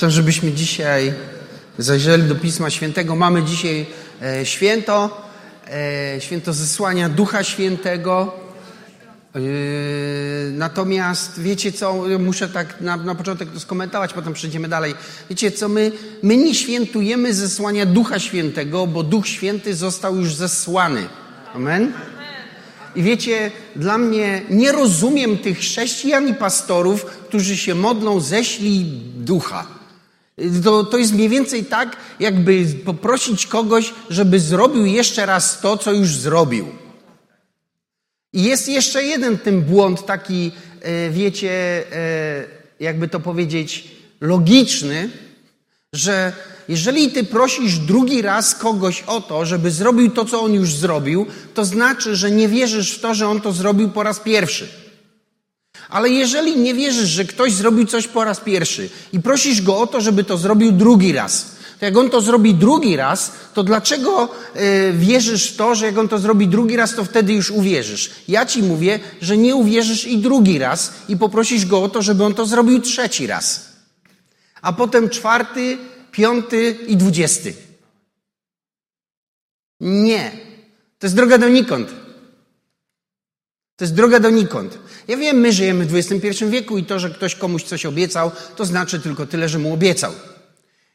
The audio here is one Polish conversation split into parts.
Chcę, żebyśmy dzisiaj zajrzeli do Pisma Świętego. Mamy dzisiaj e, święto, e, święto zesłania Ducha Świętego. E, natomiast wiecie co, muszę tak na, na początek to skomentować, potem przejdziemy dalej. Wiecie co, my, my nie świętujemy zesłania Ducha Świętego, bo Duch Święty został już zesłany. Amen? I wiecie, dla mnie nie rozumiem tych chrześcijan i pastorów, którzy się modlą, ześlij ducha. To, to jest mniej więcej tak, jakby poprosić kogoś, żeby zrobił jeszcze raz to, co już zrobił. I jest jeszcze jeden ten błąd, taki, e, wiecie, e, jakby to powiedzieć, logiczny, że jeżeli ty prosisz drugi raz kogoś o to, żeby zrobił to, co on już zrobił, to znaczy, że nie wierzysz w to, że on to zrobił po raz pierwszy. Ale jeżeli nie wierzysz, że ktoś zrobił coś po raz pierwszy i prosisz go o to, żeby to zrobił drugi raz, to jak on to zrobi drugi raz, to dlaczego y, wierzysz w to, że jak on to zrobi drugi raz, to wtedy już uwierzysz? Ja ci mówię, że nie uwierzysz i drugi raz i poprosisz go o to, żeby on to zrobił trzeci raz. A potem czwarty, piąty i dwudziesty. Nie. To jest droga donikąd. To jest droga donikąd. Ja wiem, my żyjemy w XXI wieku i to, że ktoś komuś coś obiecał, to znaczy tylko tyle, że mu obiecał.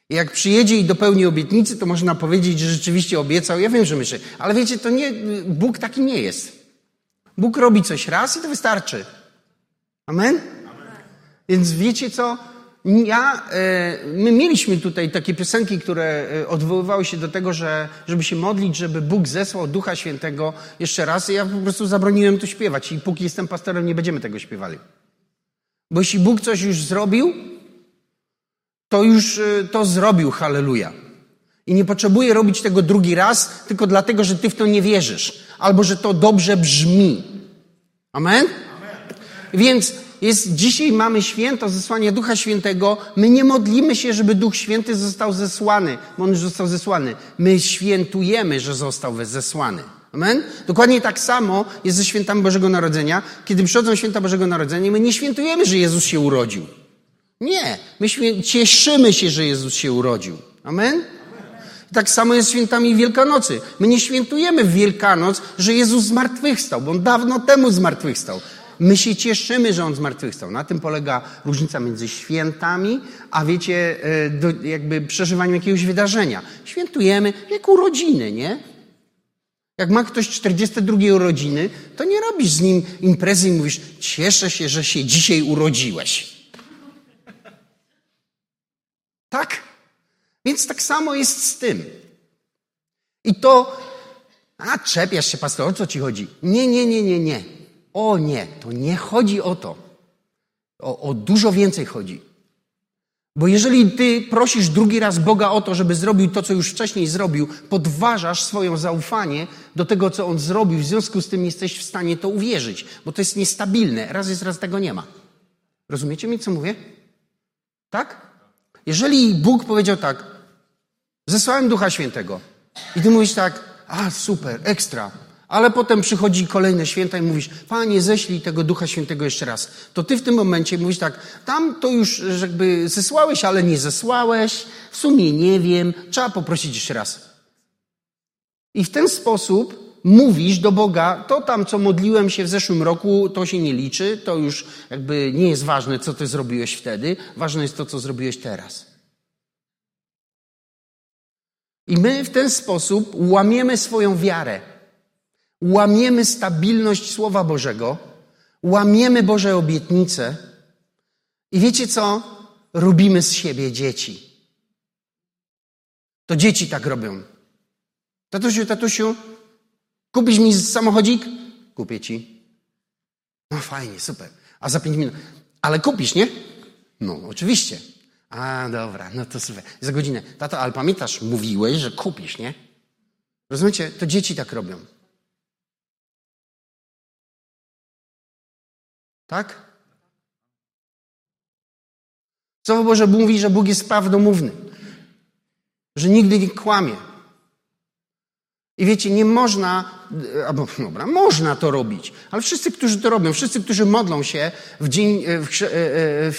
I jak przyjedzie i dopełni obietnicy, to można powiedzieć, że rzeczywiście obiecał. Ja wiem, że myślę, ale wiecie, to nie, Bóg taki nie jest. Bóg robi coś raz i to wystarczy. Amen? Amen. Więc wiecie co? Ja, e, my mieliśmy tutaj takie piosenki, które e, odwoływały się do tego, że, żeby się modlić, żeby Bóg zesłał Ducha Świętego jeszcze raz. I ja po prostu zabroniłem to śpiewać. I póki jestem pastorem, nie będziemy tego śpiewali. Bo jeśli Bóg coś już zrobił, to już e, to zrobił, halleluja. I nie potrzebuje robić tego drugi raz, tylko dlatego, że ty w to nie wierzysz. Albo, że to dobrze brzmi. Amen? Amen. Więc jest, dzisiaj mamy święto zesłania Ducha Świętego. My nie modlimy się, żeby Duch Święty został zesłany, bo on już został zesłany. My świętujemy, że został zesłany. Amen? Dokładnie tak samo jest ze świętami Bożego Narodzenia. Kiedy przychodzą święta Bożego Narodzenia, my nie świętujemy, że Jezus się urodził. Nie. My cieszymy się, że Jezus się urodził. Amen? Tak samo jest świętami Wielkanocy. My nie świętujemy w Wielkanoc, że Jezus zmartwychwstał, bo On dawno temu zmartwychwstał. My się cieszymy, że On zmartwychwstał. Na tym polega różnica między świętami, a wiecie, e, do, jakby przeżywaniem jakiegoś wydarzenia. Świętujemy jak urodziny, nie? Jak ma ktoś 42 urodziny, to nie robisz z nim imprezy i mówisz, cieszę się, że się dzisiaj urodziłeś. Tak? Więc tak samo jest z tym. I to, a czepiasz się, pastor, o co ci chodzi? Nie, nie, nie, nie, nie. O nie, to nie chodzi o to. O, o dużo więcej chodzi. Bo jeżeli ty prosisz drugi raz Boga o to, żeby zrobił to, co już wcześniej zrobił, podważasz swoje zaufanie do tego, co on zrobił, w związku z tym jesteś w stanie to uwierzyć, bo to jest niestabilne. Raz jest, raz tego nie ma. Rozumiecie mi, co mówię? Tak? Jeżeli Bóg powiedział tak, zesłałem Ducha Świętego i ty mówisz tak, a super, ekstra, ale potem przychodzi kolejne święta i mówisz, Panie, ześlij tego Ducha Świętego jeszcze raz. To ty w tym momencie mówisz tak, tam to już jakby zesłałeś, ale nie zesłałeś, w sumie nie wiem, trzeba poprosić jeszcze raz. I w ten sposób mówisz do Boga, to tam, co modliłem się w zeszłym roku, to się nie liczy, to już jakby nie jest ważne, co ty zrobiłeś wtedy, ważne jest to, co zrobiłeś teraz. I my w ten sposób łamiemy swoją wiarę łamiemy stabilność Słowa Bożego, łamiemy Boże obietnice i wiecie co? Robimy z siebie dzieci. To dzieci tak robią. Tatusiu, tatusiu, kupisz mi samochodzik? Kupię ci. No fajnie, super. A za pięć minut. Ale kupisz, nie? No, oczywiście. A, dobra, no to super. Za godzinę. Tato, ale pamiętasz, mówiłeś, że kupisz, nie? Rozumiecie? To dzieci tak robią. Tak? Słowo Boże mówi, że Bóg jest prawdomówny, że nigdy nie kłamie. I wiecie, nie można, albo dobra, można to robić, ale wszyscy, którzy to robią, wszyscy, którzy modlą się w dzień, w,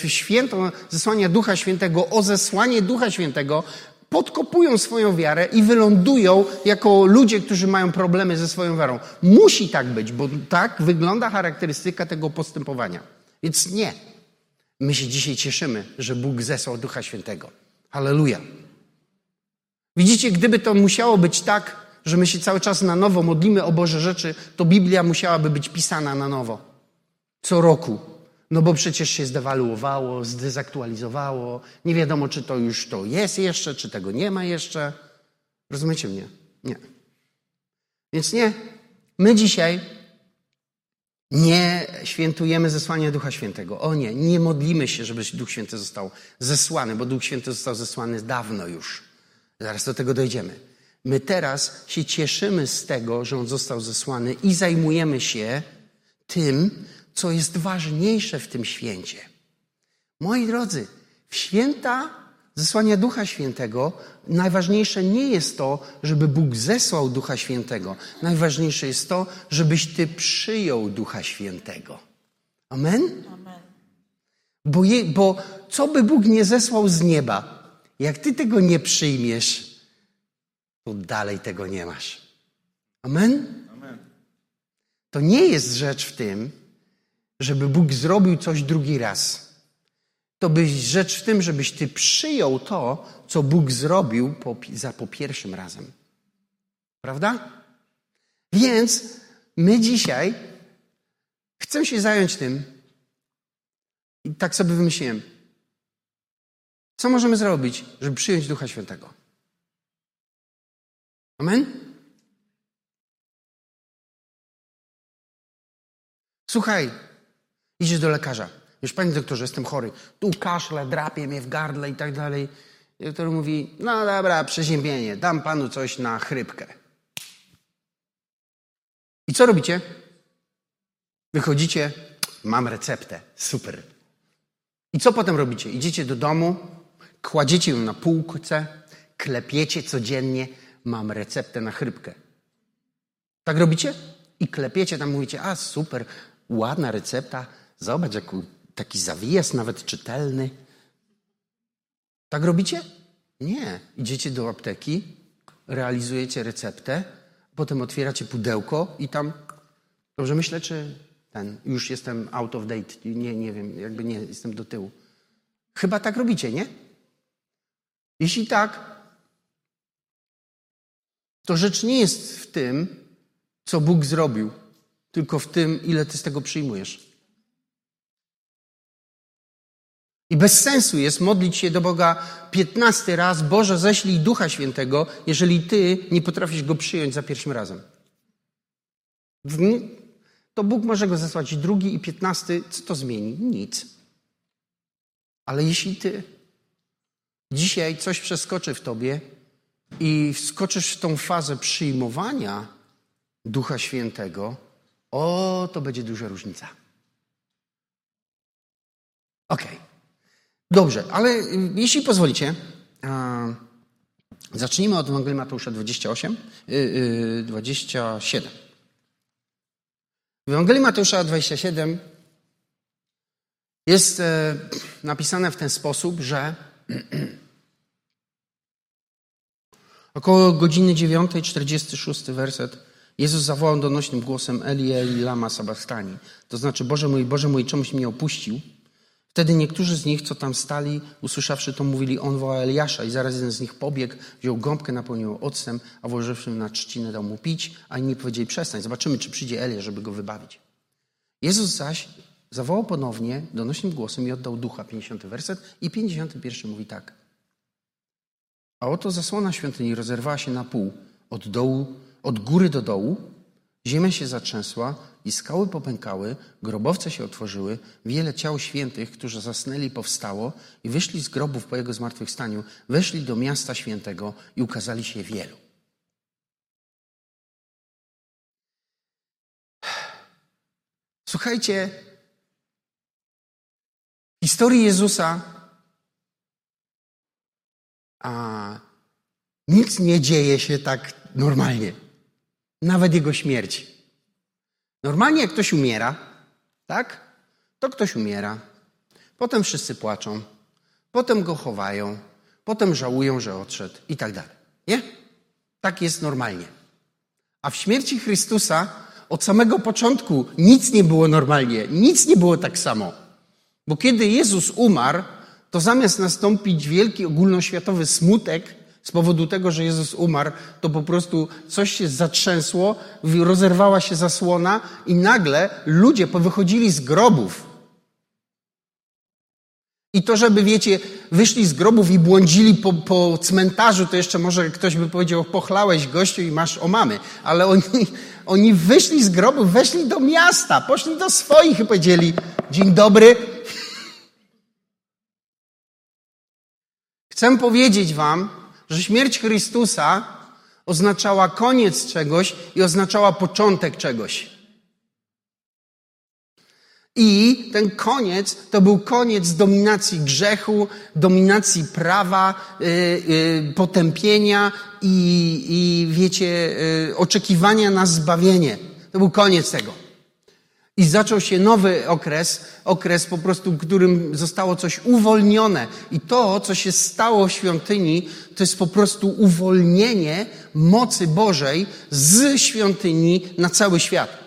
w święto zesłania Ducha Świętego, o zesłanie Ducha Świętego, podkopują swoją wiarę i wylądują jako ludzie, którzy mają problemy ze swoją wiarą. Musi tak być, bo tak wygląda charakterystyka tego postępowania. Więc nie. My się dzisiaj cieszymy, że Bóg zesłał Ducha Świętego. Halleluja. Widzicie, gdyby to musiało być tak, że my się cały czas na nowo modlimy o Boże rzeczy, to Biblia musiałaby być pisana na nowo. Co roku. No bo przecież się zdewaluowało, zdezaktualizowało. Nie wiadomo, czy to już to jest jeszcze, czy tego nie ma jeszcze. Rozumiecie mnie? Nie. Więc nie. My dzisiaj nie świętujemy zesłania Ducha Świętego. O nie, nie modlimy się, żeby Duch Święty został zesłany, bo Duch Święty został zesłany dawno już. Zaraz do tego dojdziemy. My teraz się cieszymy z tego, że On został zesłany i zajmujemy się tym, co jest ważniejsze w tym święcie. Moi drodzy, w święta zesłania Ducha Świętego najważniejsze nie jest to, żeby Bóg zesłał Ducha Świętego. Najważniejsze jest to, żebyś ty przyjął Ducha Świętego. Amen? Amen. Bo, je, bo co by Bóg nie zesłał z nieba, jak ty tego nie przyjmiesz, to dalej tego nie masz. Amen? Amen. To nie jest rzecz w tym, żeby Bóg zrobił coś drugi raz. To byś rzecz w tym, żebyś ty przyjął to, co Bóg zrobił po, za po pierwszym razem. Prawda? Więc my dzisiaj chcę się zająć tym i tak sobie wymyśliłem. Co możemy zrobić, żeby przyjąć Ducha Świętego? Amen? Słuchaj, idziesz do lekarza. Już panie doktorze, jestem chory. Tu kaszle, drapie mnie w gardle i tak dalej. Doktor mówi, no dobra, przeziębienie, dam panu coś na chrypkę. I co robicie? Wychodzicie, mam receptę, super. I co potem robicie? Idziecie do domu, kładziecie ją na półce, klepiecie codziennie, mam receptę na chrypkę. Tak robicie? I klepiecie tam, mówicie, a super, ładna recepta, zobacz, jak taki zawijas nawet czytelny. Tak robicie? Nie. Idziecie do apteki, realizujecie receptę, potem otwieracie pudełko i tam, dobrze myślę, czy ten, już jestem out of date, nie, nie wiem, jakby nie, jestem do tyłu. Chyba tak robicie, nie? Jeśli tak, to rzecz nie jest w tym, co Bóg zrobił, tylko w tym, ile ty z tego przyjmujesz. I bez sensu jest modlić się do Boga piętnasty raz, Boże, ześlij Ducha Świętego, jeżeli Ty nie potrafisz Go przyjąć za pierwszym razem. To Bóg może Go zesłać drugi i piętnasty. Co to zmieni? Nic. Ale jeśli Ty dzisiaj coś przeskoczy w Tobie i wskoczysz w tą fazę przyjmowania Ducha Świętego, o, to będzie duża różnica. Okej. Okay. Dobrze, ale y, jeśli pozwolicie, zacznijmy od Ewangelii Mateusza 28, 27. Y, y, w Ewangelii Mateusza 27 jest e, napisane w ten sposób, że około godziny 9:46 werset Jezus zawołał donośnym głosem Eli, Eli, lama sabachthani. To znaczy, Boże mój, Boże mój, czemuś mnie opuścił? Wtedy niektórzy z nich, co tam stali, usłyszawszy to, mówili, on woła Eliasza i zaraz jeden z nich pobiegł, wziął gąbkę, napełnił octem, a włożywszy na trzcinę dał mu pić, a inni powiedzieli, przestań, zobaczymy, czy przyjdzie Eliasz, żeby go wybawić. Jezus zaś zawołał ponownie donośnym głosem i oddał ducha, 50 werset i 51 mówi tak. A oto zasłona świątyni rozerwała się na pół, od dołu, od góry do dołu, ziemia się zatrzęsła, i skały popękały, grobowce się otworzyły, wiele ciał świętych, którzy zasnęli, powstało i wyszli z grobów po jego zmartwychwstaniu, weszli do miasta świętego i ukazali się wielu. Słuchajcie, historii Jezusa a, nic nie dzieje się tak normalnie. Nawet jego śmierć. Normalnie jak ktoś umiera, tak? To ktoś umiera. Potem wszyscy płaczą. Potem go chowają. Potem żałują, że odszedł i tak dalej. Nie? Tak jest normalnie. A w śmierci Chrystusa od samego początku nic nie było normalnie. Nic nie było tak samo. Bo kiedy Jezus umarł, to zamiast nastąpić wielki ogólnoświatowy smutek z powodu tego, że Jezus umarł, to po prostu coś się zatrzęsło, rozerwała się zasłona i nagle ludzie powychodzili z grobów. I to, żeby, wiecie, wyszli z grobów i błądzili po, po cmentarzu, to jeszcze może ktoś by powiedział, pochlałeś gościu i masz omamy. Ale oni, oni wyszli z grobów, weszli do miasta, poszli do swoich i powiedzieli, dzień dobry, Chcę powiedzieć Wam, że śmierć Chrystusa oznaczała koniec czegoś i oznaczała początek czegoś. I ten koniec to był koniec dominacji grzechu, dominacji prawa, yy, yy, potępienia i, i wiecie, yy, oczekiwania na zbawienie. To był koniec tego. I zaczął się nowy okres, okres po prostu, w którym zostało coś uwolnione. I to, co się stało w świątyni, to jest po prostu uwolnienie mocy Bożej z świątyni na cały świat.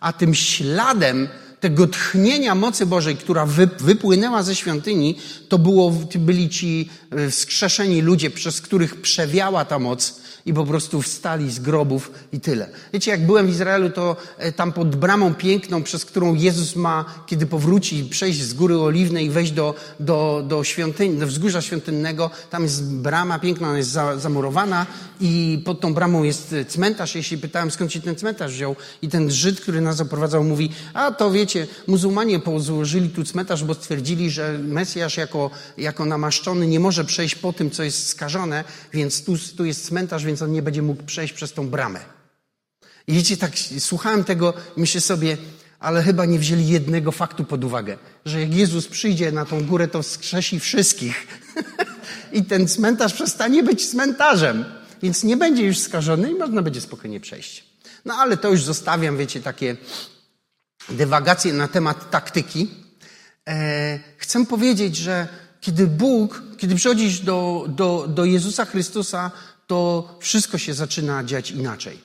A tym śladem tego tchnienia mocy Bożej, która wypłynęła ze świątyni, to było, byli ci e, wskrzeszeni ludzie, przez których przewiała ta moc i po prostu wstali z grobów i tyle. Wiecie, jak byłem w Izraelu, to e, tam pod bramą piękną, przez którą Jezus ma, kiedy powróci, przejść z Góry Oliwnej i wejść do, do, do świątyni, do wzgórza świątynnego, tam jest brama piękna, ona jest za, zamurowana i pod tą bramą jest cmentarz. Jeśli pytałem, skąd się ten cmentarz wziął i ten Żyd, który nas zaprowadzał, mówi, a to wiecie, muzułmanie złożyli tu cmentarz, bo stwierdzili, że Mesjasz jako, jako namaszczony nie może przejść po tym, co jest skażone, więc tu, tu jest cmentarz, więc on nie będzie mógł przejść przez tą bramę. I wiecie, tak słuchałem tego myślę sobie, ale chyba nie wzięli jednego faktu pod uwagę, że jak Jezus przyjdzie na tą górę, to wskrzesi wszystkich. I ten cmentarz przestanie być cmentarzem. Więc nie będzie już skażony i można będzie spokojnie przejść. No ale to już zostawiam, wiecie, takie dywagacje na temat taktyki. E, chcę powiedzieć, że kiedy Bóg, kiedy przychodzisz do, do, do Jezusa Chrystusa, to wszystko się zaczyna dziać inaczej.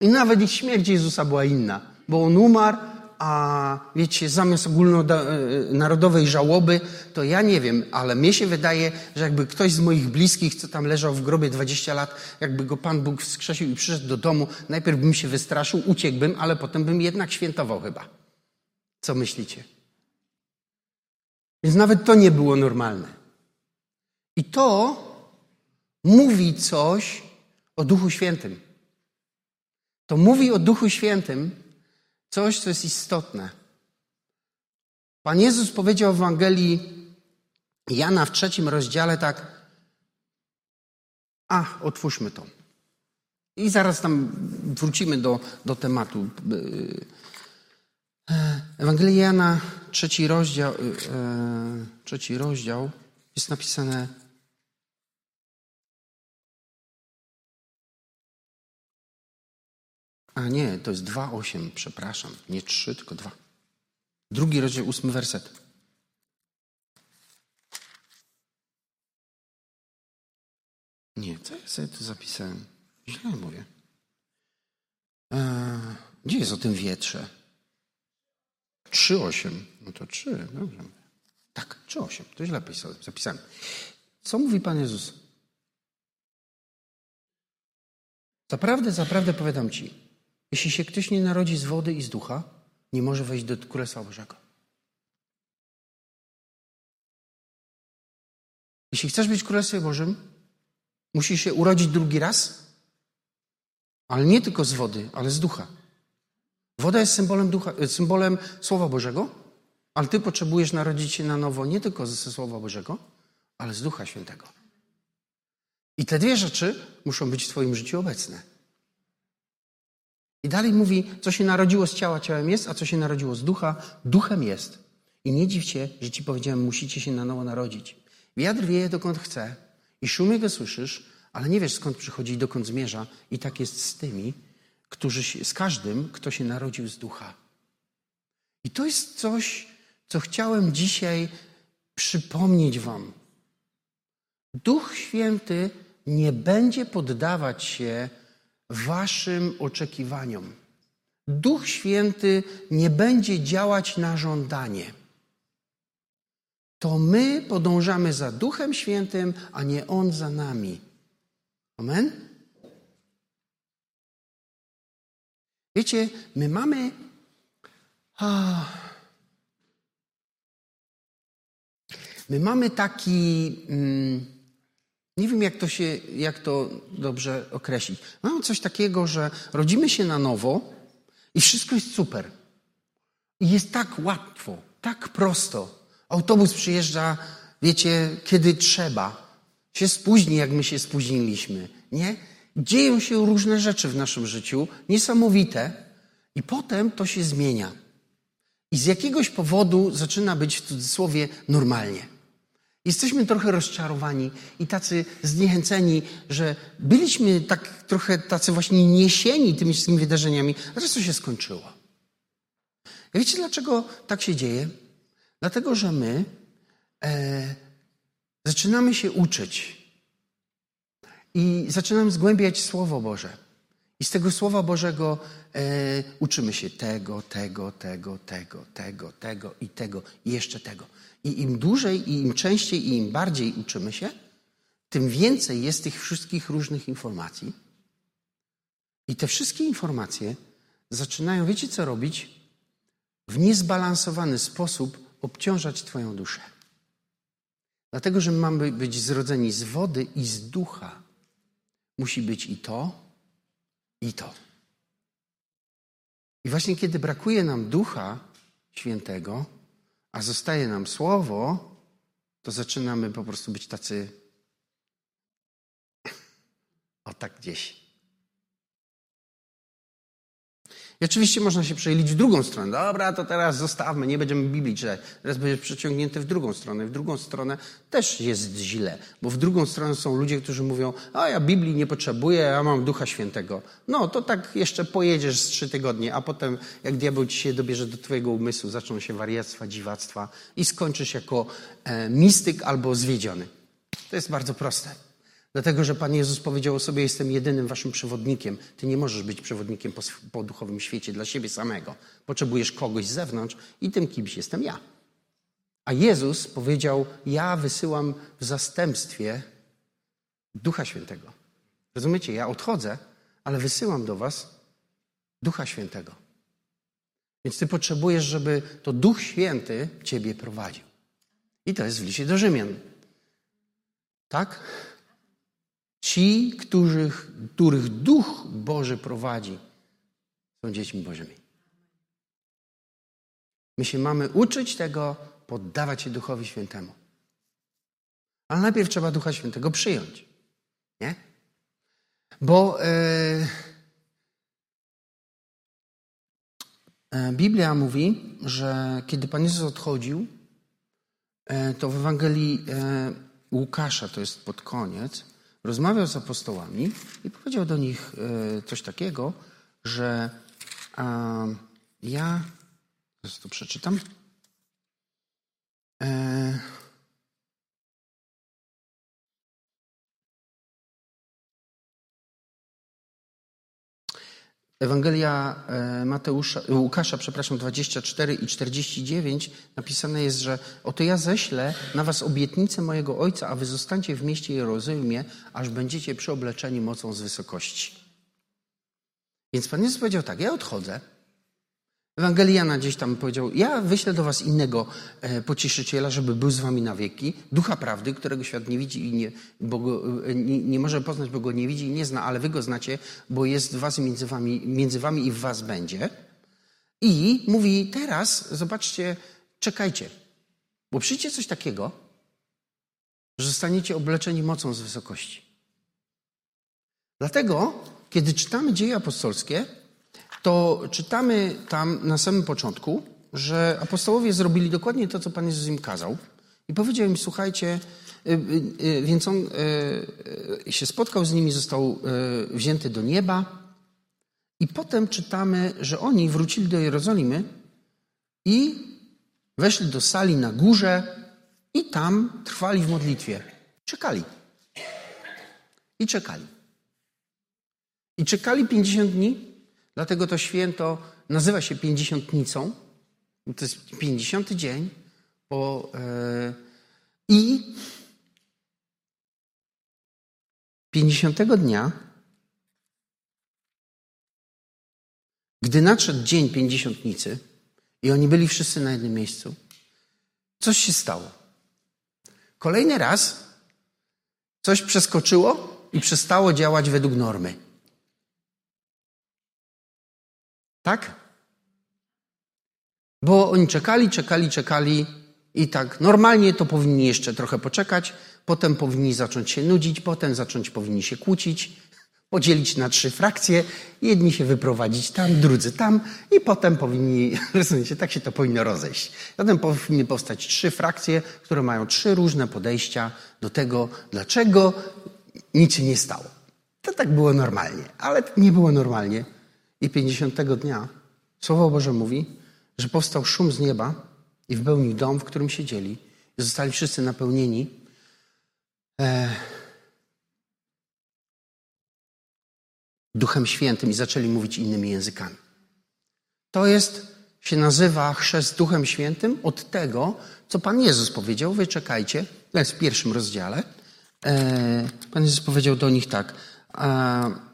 I nawet ich śmierć Jezusa była inna, bo on umarł, a wiecie, zamiast ogólnonarodowej żałoby, to ja nie wiem, ale mnie się wydaje, że jakby ktoś z moich bliskich, co tam leżał w grobie 20 lat, jakby go Pan Bóg wskrzesił i przyszedł do domu, najpierw bym się wystraszył, uciekłbym, ale potem bym jednak świętował chyba. Co myślicie? Więc nawet to nie było normalne. I to mówi coś o Duchu Świętym. To mówi o Duchu Świętym coś, co jest istotne. Pan Jezus powiedział w Ewangelii Jana w trzecim rozdziale tak, a, otwórzmy to. I zaraz tam wrócimy do, do tematu. Ewangelia Jana, trzeci rozdział, e, trzeci rozdział, jest napisane A nie, to jest 2,8, przepraszam. Nie 3, tylko 2. Drugi rozdział, ósmy werset. Nie, co ja sobie tu zapisałem? Źle mówię. Eee, gdzie jest o tym wietrze? 3,8. No to 3, dobrze. Tak, 3,8. To źle zapisałem. Co mówi Pan Jezus? Zaprawdę, zaprawdę powiadam Ci, jeśli się ktoś nie narodzi z wody i z ducha, nie może wejść do Królestwa Bożego. Jeśli chcesz być w Bożym, musisz się urodzić drugi raz, ale nie tylko z wody, ale z ducha. Woda jest symbolem, ducha, symbolem Słowa Bożego, ale ty potrzebujesz narodzić się na nowo nie tylko ze Słowa Bożego, ale z Ducha Świętego. I te dwie rzeczy muszą być w Twoim życiu obecne. I dalej mówi, co się narodziło z ciała, ciałem jest, a co się narodziło z ducha, duchem jest. I nie dziw się, że ci powiedziałem, musicie się na nowo narodzić. Wiatr wieje dokąd chce i szumie go słyszysz, ale nie wiesz skąd przychodzi i dokąd zmierza. I tak jest z tymi, którzy z każdym, kto się narodził z ducha. I to jest coś, co chciałem dzisiaj przypomnieć Wam. Duch Święty nie będzie poddawać się Waszym oczekiwaniom. Duch Święty nie będzie działać na żądanie. To my podążamy za Duchem Świętym, a nie On za nami. Amen? Wiecie, my mamy. my mamy taki. Mm, nie wiem, jak to, się, jak to dobrze określić. Mamy coś takiego, że rodzimy się na nowo i wszystko jest super. I jest tak łatwo, tak prosto. Autobus przyjeżdża, wiecie, kiedy trzeba. Się spóźni, jak my się spóźniliśmy, nie? Dzieją się różne rzeczy w naszym życiu, niesamowite, i potem to się zmienia. I z jakiegoś powodu zaczyna być w cudzysłowie normalnie. Jesteśmy trochę rozczarowani i tacy zniechęceni, że byliśmy tak trochę tacy właśnie niesieni tymi wszystkimi wydarzeniami, a teraz to się skończyło. I wiecie, dlaczego tak się dzieje? Dlatego, że my e, zaczynamy się uczyć i zaczynamy zgłębiać Słowo Boże. I z tego Słowa Bożego e, uczymy się tego, tego, tego, tego, tego, tego i tego i jeszcze tego. I im dłużej, i im częściej, i im bardziej uczymy się, tym więcej jest tych wszystkich różnych informacji. I te wszystkie informacje zaczynają, wiecie co robić? W niezbalansowany sposób obciążać Twoją duszę. Dlatego, że mamy być zrodzeni z wody i z ducha. Musi być i to, i to. I właśnie kiedy brakuje nam ducha świętego, a zostaje nam słowo, to zaczynamy po prostu być tacy. O tak gdzieś. I oczywiście można się przejęlić w drugą stronę. Dobra, to teraz zostawmy, nie będziemy Biblii czytać. Teraz będzie przeciągnięte w drugą stronę. W drugą stronę też jest źle, bo w drugą stronę są ludzie, którzy mówią, a ja Biblii nie potrzebuję, ja mam Ducha Świętego. No, to tak jeszcze pojedziesz z trzy tygodnie, a potem jak diabeł ci się dobierze do twojego umysłu, zaczną się wariactwa, dziwactwa i skończysz jako e, mistyk albo zwiedziony. To jest bardzo proste. Dlatego, że Pan Jezus powiedział o sobie: Jestem jedynym waszym przewodnikiem. Ty nie możesz być przewodnikiem po, po duchowym świecie dla siebie samego. Potrzebujesz kogoś z zewnątrz i tym kimś jestem ja. A Jezus powiedział: Ja wysyłam w zastępstwie Ducha Świętego. Rozumiecie? Ja odchodzę, ale wysyłam do Was Ducha Świętego. Więc Ty potrzebujesz, żeby to Duch Święty Ciebie prowadził. I to jest w liście do Rzymian. Tak? Ci, których, których Duch Boży prowadzi, są dziećmi Bożymi. My się mamy uczyć tego, poddawać się Duchowi Świętemu. Ale najpierw trzeba Ducha Świętego przyjąć. Nie? Bo e, Biblia mówi, że kiedy Pan Jezus odchodził, e, to w Ewangelii e, Łukasza, to jest pod koniec, rozmawiał z apostołami i powiedział do nich e, coś takiego, że ja, zaraz to przeczytam. E, Ewangelia e, Mateusza, Łukasza, przepraszam, 24 i 49 napisane jest, że oto ja ześlę na was obietnicę mojego Ojca, a wy zostańcie w mieście Jerozolimie, aż będziecie przyobleczeni mocą z wysokości. Więc Pan Jezus powiedział tak, ja odchodzę, Ewangeliana gdzieś tam powiedział: Ja wyślę do Was innego e, pocieszyciela, żeby był z Wami na wieki, ducha prawdy, którego świat nie widzi i nie, bo go, e, nie, nie, może poznać, bo go nie widzi i nie zna, ale Wy go znacie, bo jest w Was między wami, między Wami i w Was będzie. I mówi: Teraz, zobaczcie, czekajcie, bo przyjdzie coś takiego, że zostaniecie obleczeni mocą z wysokości. Dlatego, kiedy czytamy dzieje apostolskie, to czytamy tam na samym początku, że apostołowie zrobili dokładnie to, co Pan Jezus im kazał. I powiedział im, słuchajcie, więc on się spotkał z nimi, został wzięty do nieba. I potem czytamy, że oni wrócili do Jerozolimy i weszli do sali na górze i tam trwali w modlitwie. Czekali. I czekali. I czekali 50 dni, dlatego to święto nazywa się pięćdziesiątnicą. To jest 50 dzień. Po, e, I 50 dnia, gdy nadszedł dzień pięćdziesiątnicy i oni byli wszyscy na jednym miejscu, coś się stało. Kolejny raz coś przeskoczyło i przestało działać według normy. Tak? Bo oni czekali, czekali, czekali i tak normalnie to powinni jeszcze trochę poczekać, potem powinni zacząć się nudzić, potem zacząć powinni się kłócić, podzielić na trzy frakcje, jedni się wyprowadzić tam, drudzy tam i potem powinni, rozumiecie, tak się to powinno rozejść. Potem powinny powstać trzy frakcje, które mają trzy różne podejścia do tego, dlaczego nic się nie stało. To tak było normalnie, ale nie było normalnie. I pięćdziesiątego dnia Słowo Boże mówi, że powstał szum z nieba i wypełnił dom, w którym siedzieli. Zostali wszyscy napełnieni e, Duchem Świętym i zaczęli mówić innymi językami. To jest, się nazywa chrzest Duchem Świętym od tego, co Pan Jezus powiedział. Wy czekajcie, jest w pierwszym rozdziale. E, Pan Jezus powiedział do nich tak. E,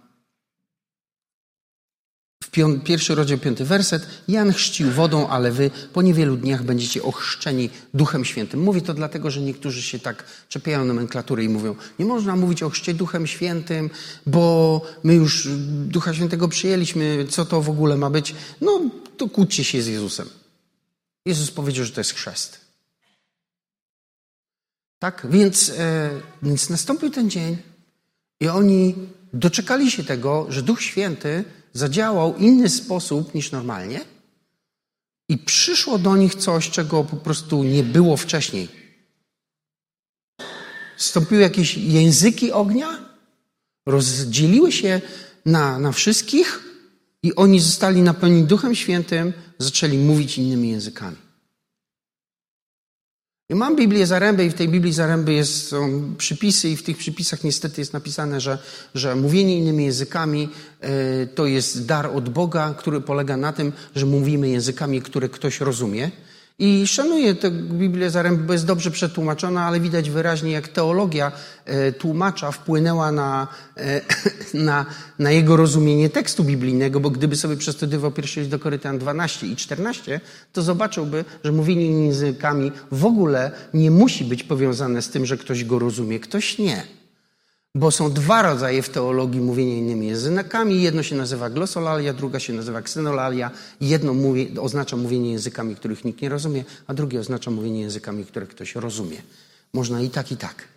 pierwszy rozdział, piąty werset. Jan chrzcił wodą, ale wy po niewielu dniach będziecie ochrzczeni Duchem Świętym. Mówię to dlatego, że niektórzy się tak czepiają nomenklatury i mówią, nie można mówić o chrzcie Duchem Świętym, bo my już Ducha Świętego przyjęliśmy, co to w ogóle ma być? No, to kłóćcie się z Jezusem. Jezus powiedział, że to jest chrzest. Tak, więc, e, więc nastąpił ten dzień i oni doczekali się tego, że Duch Święty zadziałał inny sposób niż normalnie i przyszło do nich coś, czego po prostu nie było wcześniej. Stąpiły jakieś języki ognia, rozdzieliły się na, na wszystkich i oni zostali napełnieni Duchem Świętym, zaczęli mówić innymi językami. I mam Biblię Zaręby i w tej Biblii Zaręby jest, są przypisy i w tych przypisach niestety jest napisane, że, że mówienie innymi językami y, to jest dar od Boga, który polega na tym, że mówimy językami, które ktoś rozumie. I szanuję tę Biblię Zaręby, bo jest dobrze przetłumaczona, ale widać wyraźnie, jak teologia e, tłumacza wpłynęła na, e, na, na jego rozumienie tekstu biblijnego, bo gdyby sobie przestudiował pierwszy list do Korytan 12 i 14, to zobaczyłby, że mówienie językami w ogóle nie musi być powiązane z tym, że ktoś go rozumie, ktoś nie. Bo są dwa rodzaje w teologii mówienia innymi językami. Jedno się nazywa glosolalia, druga się nazywa ksenolalia. Jedno mówi, oznacza mówienie językami, których nikt nie rozumie, a drugie oznacza mówienie językami, które ktoś rozumie. Można i tak, i tak.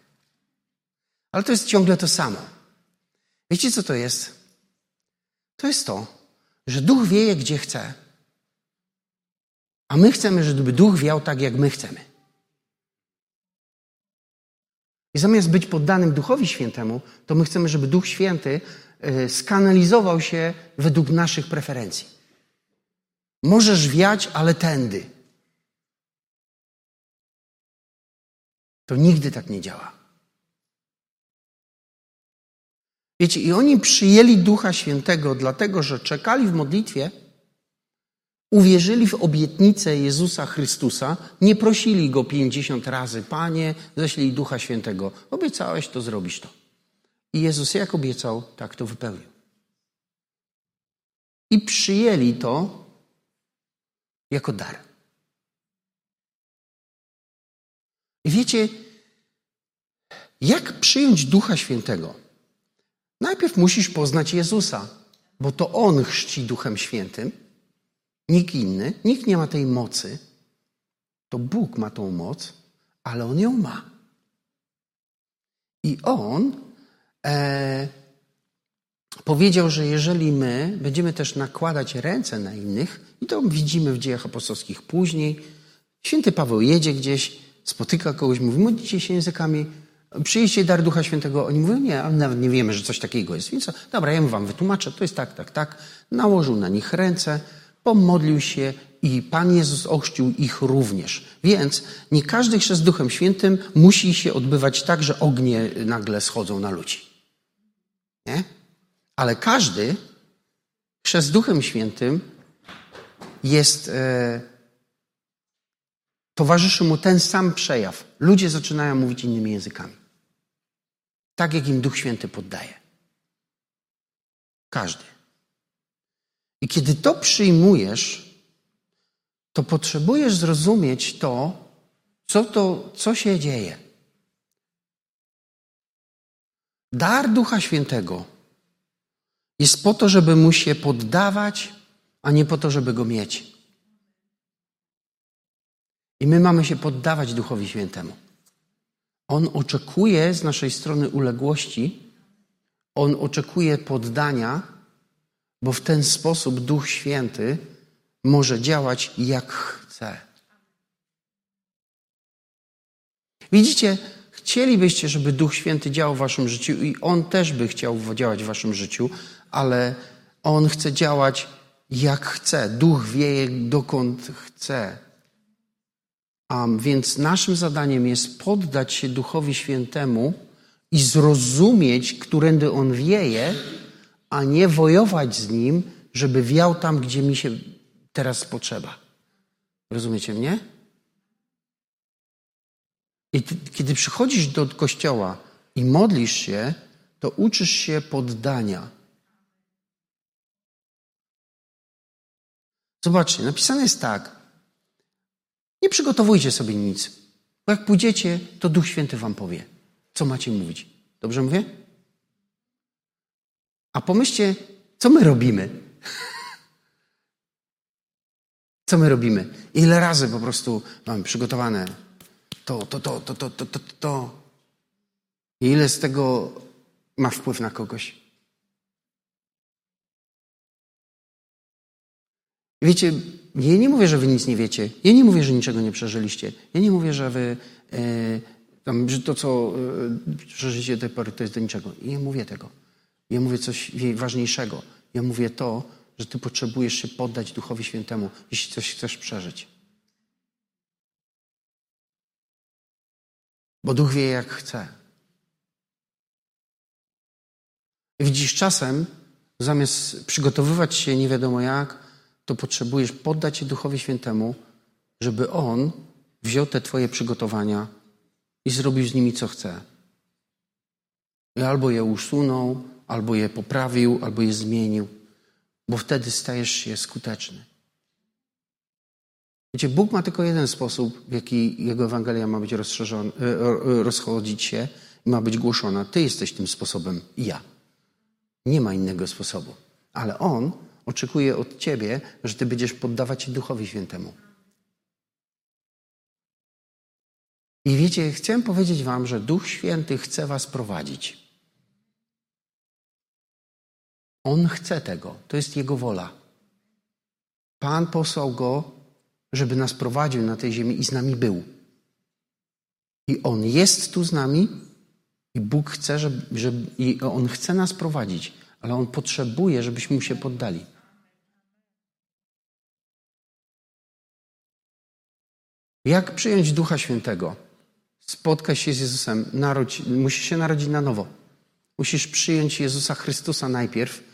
Ale to jest ciągle to samo. Wiecie, co to jest? To jest to, że duch wieje, gdzie chce. A my chcemy, żeby duch wiał tak, jak my chcemy. I zamiast być poddanym Duchowi Świętemu, to my chcemy, żeby Duch Święty e, skanalizował się według naszych preferencji. Możesz wiać, ale tędy. To nigdy tak nie działa. Wiecie, i oni przyjęli Ducha Świętego, dlatego że czekali w modlitwie uwierzyli w obietnicę Jezusa Chrystusa, nie prosili Go pięćdziesiąt razy, Panie, ześlij Ducha Świętego. Obiecałeś, to zrobisz to. I Jezus jak obiecał, tak to wypełnił. I przyjęli to jako dar. I wiecie, jak przyjąć Ducha Świętego? Najpierw musisz poznać Jezusa, bo to On chrzci Duchem Świętym, Nikt inny, nikt nie ma tej mocy. To Bóg ma tą moc, ale On ją ma. I On e, powiedział, że jeżeli my będziemy też nakładać ręce na innych, i to widzimy w dziejach apostolskich później, święty Paweł jedzie gdzieś, spotyka kogoś, mówi, modlicie się językami, przyjście dar Ducha Świętego. Oni mówią, nie, ale nawet nie wiemy, że coś takiego jest. Więc dobra, ja wam wytłumaczę, to jest tak, tak, tak. Nałożył na nich ręce, pomodlił się i Pan Jezus ochrzcił ich również. Więc nie każdy chrzest Duchem Świętym musi się odbywać tak, że ognie nagle schodzą na ludzi. Nie? Ale każdy chrzest Duchem Świętym jest, e, towarzyszy mu ten sam przejaw. Ludzie zaczynają mówić innymi językami. Tak, jak im Duch Święty poddaje. Każdy. I kiedy to przyjmujesz, to potrzebujesz zrozumieć to, co, to, co się dzieje. Dar Ducha Świętego jest po to, żeby mu się poddawać, a nie po to, żeby go mieć. I my mamy się poddawać Duchowi Świętemu. On oczekuje z naszej strony uległości, on oczekuje poddania, bo w ten sposób Duch Święty może działać jak chce. Widzicie, chcielibyście, żeby Duch Święty działał w waszym życiu i On też by chciał działać w waszym życiu, ale On chce działać jak chce. Duch wieje dokąd chce. A więc naszym zadaniem jest poddać się Duchowi Świętemu i zrozumieć, którędy On wieje, a nie wojować z Nim, żeby wiał tam, gdzie mi się teraz potrzeba. Rozumiecie mnie? I ty, kiedy przychodzisz do kościoła i modlisz się, to uczysz się poddania. Zobaczcie, napisane jest tak. Nie przygotowujcie sobie nic, bo jak pójdziecie, to Duch Święty wam powie, co macie mówić. Dobrze mówię? A pomyślcie, co my robimy? Co my robimy? Ile razy po prostu mamy przygotowane to, to, to, to, to, to, to, to. I ile z tego ma wpływ na kogoś? Wiecie, ja nie mówię, że wy nic nie wiecie. Ja nie mówię, że niczego nie przeżyliście. Ja nie mówię, że wy e, tam, że to, co e, przeżyliście do tej pory, to jest do niczego. Ja nie mówię tego. Ja mówię coś ważniejszego. Ja mówię to, że ty potrzebujesz się poddać Duchowi Świętemu, jeśli coś chcesz przeżyć. Bo Duch wie, jak chce. Widzisz, czasem zamiast przygotowywać się nie wiadomo jak, to potrzebujesz poddać się Duchowi Świętemu, żeby On wziął te Twoje przygotowania i zrobił z nimi co chce. Albo je usunął, albo je poprawił, albo je zmienił, bo wtedy stajesz się skuteczny. Wiecie, Bóg ma tylko jeden sposób, w jaki Jego Ewangelia ma być e, e, rozchodzić się i ma być głoszona. Ty jesteś tym sposobem ja. Nie ma innego sposobu. Ale On oczekuje od Ciebie, że Ty będziesz poddawać się Duchowi Świętemu. I wiecie, chcę powiedzieć Wam, że Duch Święty chce Was prowadzić. On chce tego. To jest Jego wola. Pan posłał Go, żeby nas prowadził na tej ziemi i z nami był. I On jest tu z nami i Bóg chce, żeby, żeby, i On chce nas prowadzić, ale On potrzebuje, żebyśmy Mu się poddali. Jak przyjąć Ducha Świętego? Spotkać się z Jezusem. Narodź, musisz się narodzić na nowo. Musisz przyjąć Jezusa Chrystusa najpierw.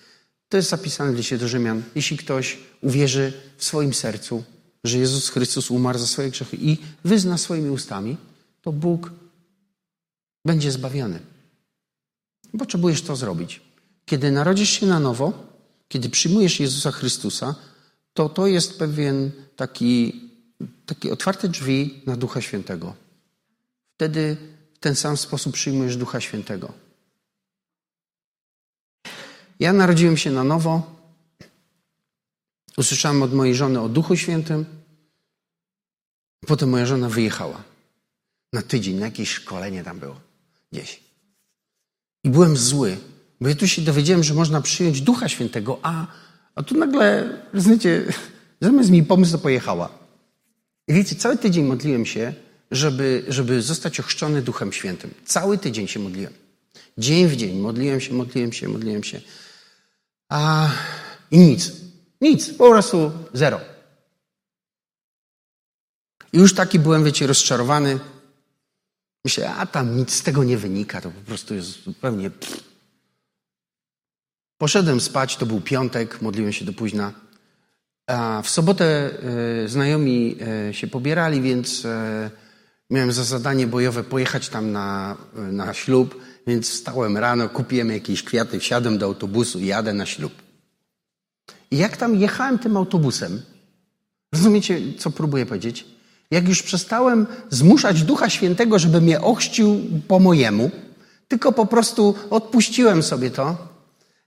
To jest zapisane w liście do Rzymian. Jeśli ktoś uwierzy w swoim sercu, że Jezus Chrystus umarł za swoje grzechy i wyzna swoimi ustami, to Bóg będzie zbawiony. Potrzebujesz to zrobić. Kiedy narodzisz się na nowo, kiedy przyjmujesz Jezusa Chrystusa, to to jest pewien taki takie otwarte drzwi na Ducha Świętego. Wtedy w ten sam sposób przyjmujesz Ducha Świętego. Ja narodziłem się na nowo. Usłyszałem od mojej żony o Duchu Świętym. Potem moja żona wyjechała na tydzień, na jakieś szkolenie tam było gdzieś. I byłem zły, bo ja tu się dowiedziałem, że można przyjąć Ducha Świętego, a, a tu nagle, rozumiecie, zamiast mi pomysł, to pojechała. I wiecie, cały tydzień modliłem się, żeby, żeby zostać ochrzczony Duchem Świętym. Cały tydzień się modliłem. Dzień w dzień modliłem się, modliłem się, modliłem się. A i nic. Nic. Po prostu zero. I już taki byłem, wiecie, rozczarowany. Myślę, a tam nic z tego nie wynika, to po prostu jest zupełnie. Poszedłem spać, to był piątek, modliłem się do późna. A w sobotę e, znajomi e, się pobierali, więc e, miałem za zadanie bojowe pojechać tam na, na ślub, więc wstałem rano, kupiłem jakieś kwiaty, wsiadłem do autobusu i jadę na ślub. I jak tam jechałem tym autobusem, rozumiecie, co próbuję powiedzieć? Jak już przestałem zmuszać Ducha Świętego, żeby mnie ochrzcił po mojemu, tylko po prostu odpuściłem sobie to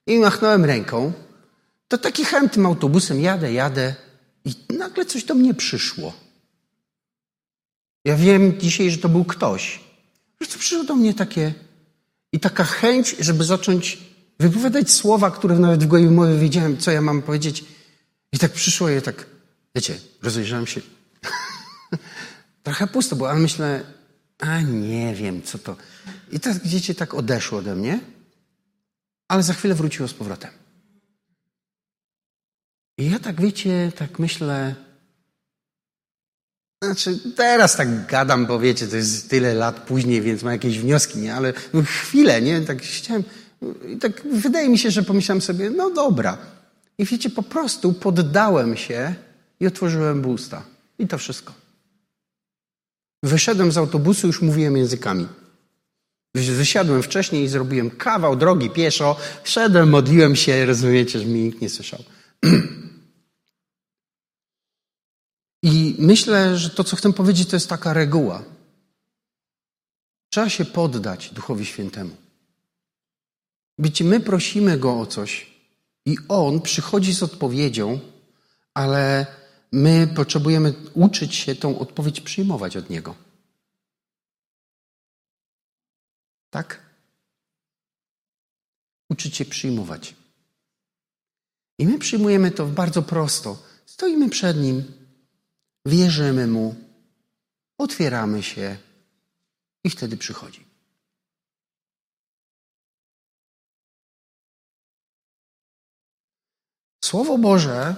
i machnąłem ręką, to taki jechałem tym autobusem, jadę, jadę i nagle coś do mnie przyszło. Ja wiem dzisiaj, że to był ktoś. Że przyszło do mnie takie i taka chęć, żeby zacząć wypowiadać słowa, które nawet w głowie mowy wiedziałem, co ja mam powiedzieć. I tak przyszło i tak, wiecie, rozejrzałem się. Trochę pusto było, ale myślę, a nie wiem, co to. I tak, wiecie, tak odeszło ode mnie, ale za chwilę wróciło z powrotem. I ja tak, wiecie, tak myślę, znaczy, teraz tak gadam, bo wiecie, to jest tyle lat później, więc mam jakieś wnioski, nie? Ale chwilę, nie? Tak chciałem. I tak wydaje mi się, że pomyślałem sobie, no dobra. I wiecie, po prostu poddałem się i otworzyłem usta. I to wszystko. Wyszedłem z autobusu, już mówiłem językami. Wysiadłem wcześniej i zrobiłem kawał drogi pieszo. Szedłem, modliłem się, rozumiecie, że mnie nikt nie słyszał. I myślę, że to, co chcę powiedzieć, to jest taka reguła. Trzeba się poddać Duchowi Świętemu. Wiecie, my prosimy Go o coś i On przychodzi z odpowiedzią, ale my potrzebujemy uczyć się tą odpowiedź przyjmować od Niego. Tak? Uczyć się przyjmować. I my przyjmujemy to bardzo prosto. Stoimy przed Nim, wierzymy Mu, otwieramy się i wtedy przychodzi. Słowo Boże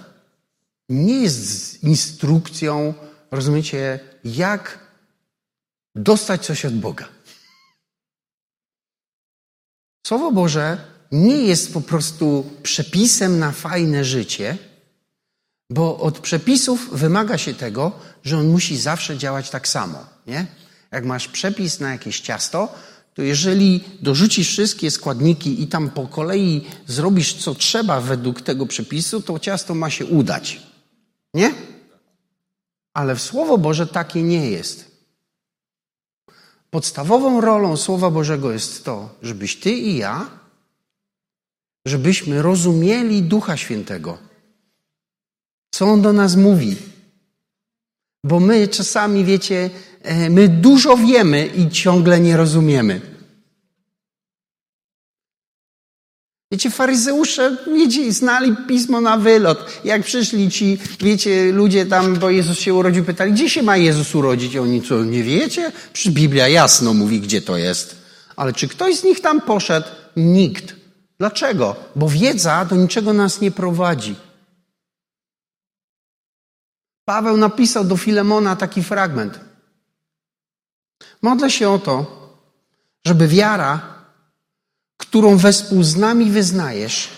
nie jest instrukcją, rozumiecie, jak dostać coś od Boga. Słowo Boże nie jest po prostu przepisem na fajne życie, bo od przepisów wymaga się tego, że on musi zawsze działać tak samo. Nie? Jak masz przepis na jakieś ciasto, to jeżeli dorzucisz wszystkie składniki i tam po kolei zrobisz co trzeba według tego przepisu, to ciasto ma się udać. Nie? Ale w Słowo Boże takie nie jest. Podstawową rolą Słowa Bożego jest to, żebyś ty i ja, żebyśmy rozumieli Ducha Świętego. Co On do nas mówi. Bo my czasami, wiecie, e, my dużo wiemy i ciągle nie rozumiemy. Wiecie, faryzeusze wiecie, znali pismo na wylot. Jak przyszli ci, wiecie, ludzie tam, bo Jezus się urodził, pytali, gdzie się ma Jezus urodzić? Oni co, nie wiecie? Przecież Biblia jasno mówi, gdzie to jest. Ale czy ktoś z nich tam poszedł? Nikt. Dlaczego? Bo wiedza do niczego nas nie prowadzi. Paweł napisał do Filemona taki fragment. Modlę się o to, żeby wiara którą wespół z nami wyznajesz,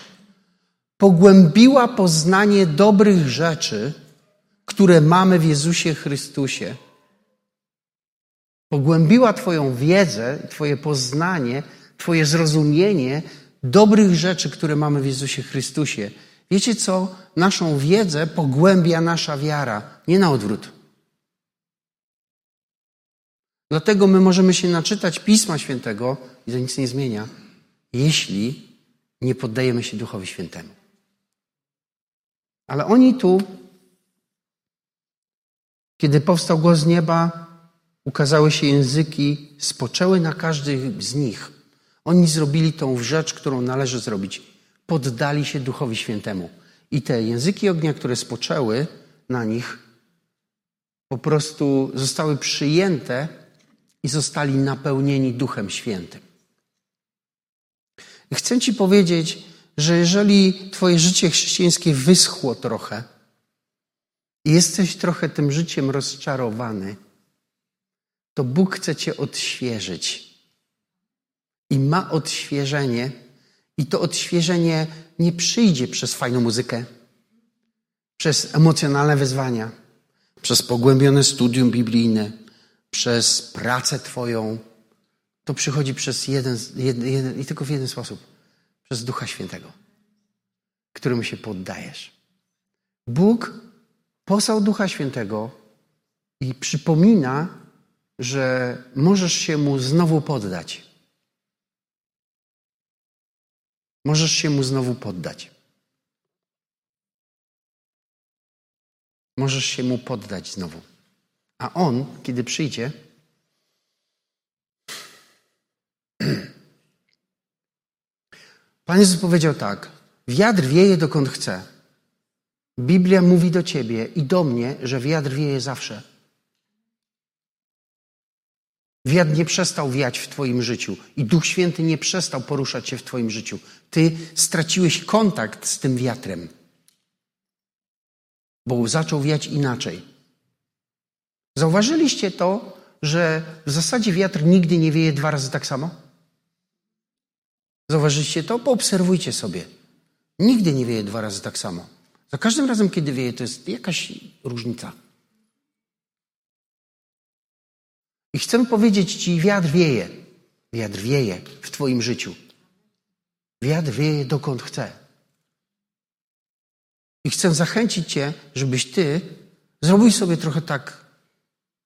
pogłębiła poznanie dobrych rzeczy, które mamy w Jezusie Chrystusie. Pogłębiła Twoją wiedzę, Twoje poznanie, Twoje zrozumienie dobrych rzeczy, które mamy w Jezusie Chrystusie. Wiecie co? Naszą wiedzę pogłębia nasza wiara, nie na odwrót. Dlatego my możemy się naczytać Pisma Świętego i to nic nie zmienia jeśli nie poddajemy się Duchowi Świętemu. Ale oni tu, kiedy powstał głos z nieba, ukazały się języki, spoczęły na każdym z nich. Oni zrobili tą rzecz, którą należy zrobić. Poddali się Duchowi Świętemu. I te języki ognia, które spoczęły na nich, po prostu zostały przyjęte i zostali napełnieni Duchem Świętym. Chcę Ci powiedzieć, że jeżeli Twoje życie chrześcijańskie wyschło trochę i jesteś trochę tym życiem rozczarowany, to Bóg chce Cię odświeżyć. I ma odświeżenie, i to odświeżenie nie przyjdzie przez fajną muzykę, przez emocjonalne wyzwania, przez pogłębione studium biblijne, przez pracę Twoją. To przychodzi przez jeden, jeden, i tylko w jeden sposób przez Ducha Świętego, któremu się poddajesz. Bóg posłał Ducha Świętego i przypomina, że możesz się mu znowu poddać. Możesz się mu znowu poddać. Możesz się mu poddać znowu. A on, kiedy przyjdzie, Pan Jezus powiedział tak: Wiatr wieje dokąd chce. Biblia mówi do ciebie i do mnie, że wiatr wieje zawsze. Wiatr nie przestał wiać w Twoim życiu i Duch Święty nie przestał poruszać się w Twoim życiu. Ty straciłeś kontakt z tym wiatrem, bo zaczął wiać inaczej. Zauważyliście to, że w zasadzie wiatr nigdy nie wieje dwa razy tak samo? Zauważyliście to? Poobserwujcie sobie. Nigdy nie wieje dwa razy tak samo. Za każdym razem, kiedy wieje, to jest jakaś różnica. I chcę powiedzieć Ci, wiatr wieje. Wiatr wieje w Twoim życiu. Wiatr wieje dokąd chce. I chcę zachęcić Cię, żebyś Ty zrobił sobie trochę tak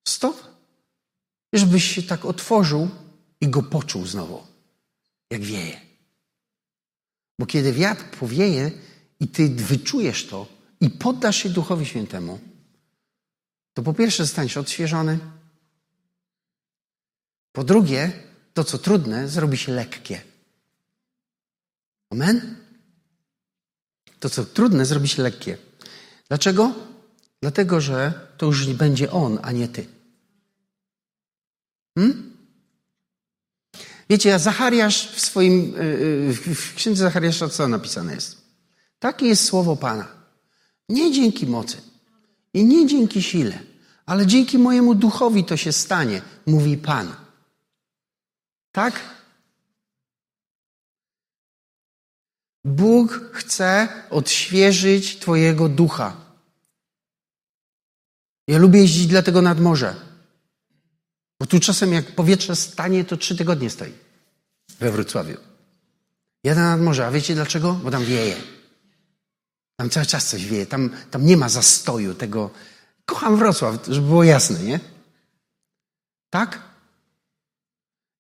stop, żebyś się tak otworzył i go poczuł znowu, jak wieje. Bo kiedy wiatr powieje i ty wyczujesz to i poddasz się Duchowi Świętemu, to po pierwsze zostaniesz odświeżony. Po drugie, to co trudne zrobi się lekkie. Amen? To co trudne zrobi się lekkie. Dlaczego? Dlatego, że to już będzie on, a nie ty. Hmm? Wiecie, Zachariasz w swoim, y, y, w księdze Zachariasza co napisane jest? Takie jest słowo Pana. Nie dzięki mocy i nie dzięki sile, ale dzięki mojemu duchowi to się stanie, mówi Pan. Tak? Bóg chce odświeżyć Twojego ducha. Ja lubię jeździć dlatego nad morze. Bo tu czasem jak powietrze stanie, to trzy tygodnie stoi we Wrocławiu. Jadę nad morze, a wiecie dlaczego? Bo tam wieje. Tam cały czas coś wieje, tam, tam nie ma zastoju tego. Kocham Wrocław, żeby było jasne, nie? Tak?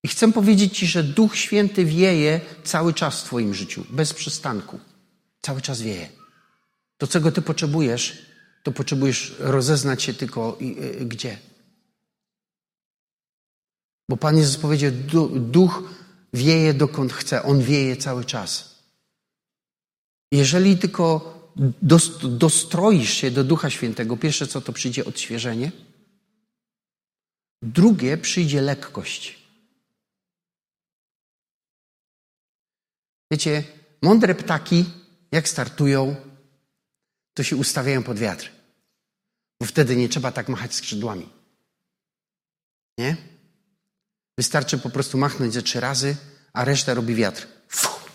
I chcę powiedzieć Ci, że Duch Święty wieje cały czas w Twoim życiu, bez przystanku. Cały czas wieje. To, czego Ty potrzebujesz, to potrzebujesz rozeznać się tylko y, gdzie? Bo Pan Jezus powiedział, duch wieje dokąd chce. On wieje cały czas. Jeżeli tylko dostroisz się do Ducha Świętego, pierwsze co to przyjdzie odświeżenie, drugie przyjdzie lekkość. Wiecie, mądre ptaki, jak startują, to się ustawiają pod wiatr. Bo wtedy nie trzeba tak machać skrzydłami. Nie? Wystarczy po prostu machnąć ze trzy razy, a reszta robi wiatr. Fuh,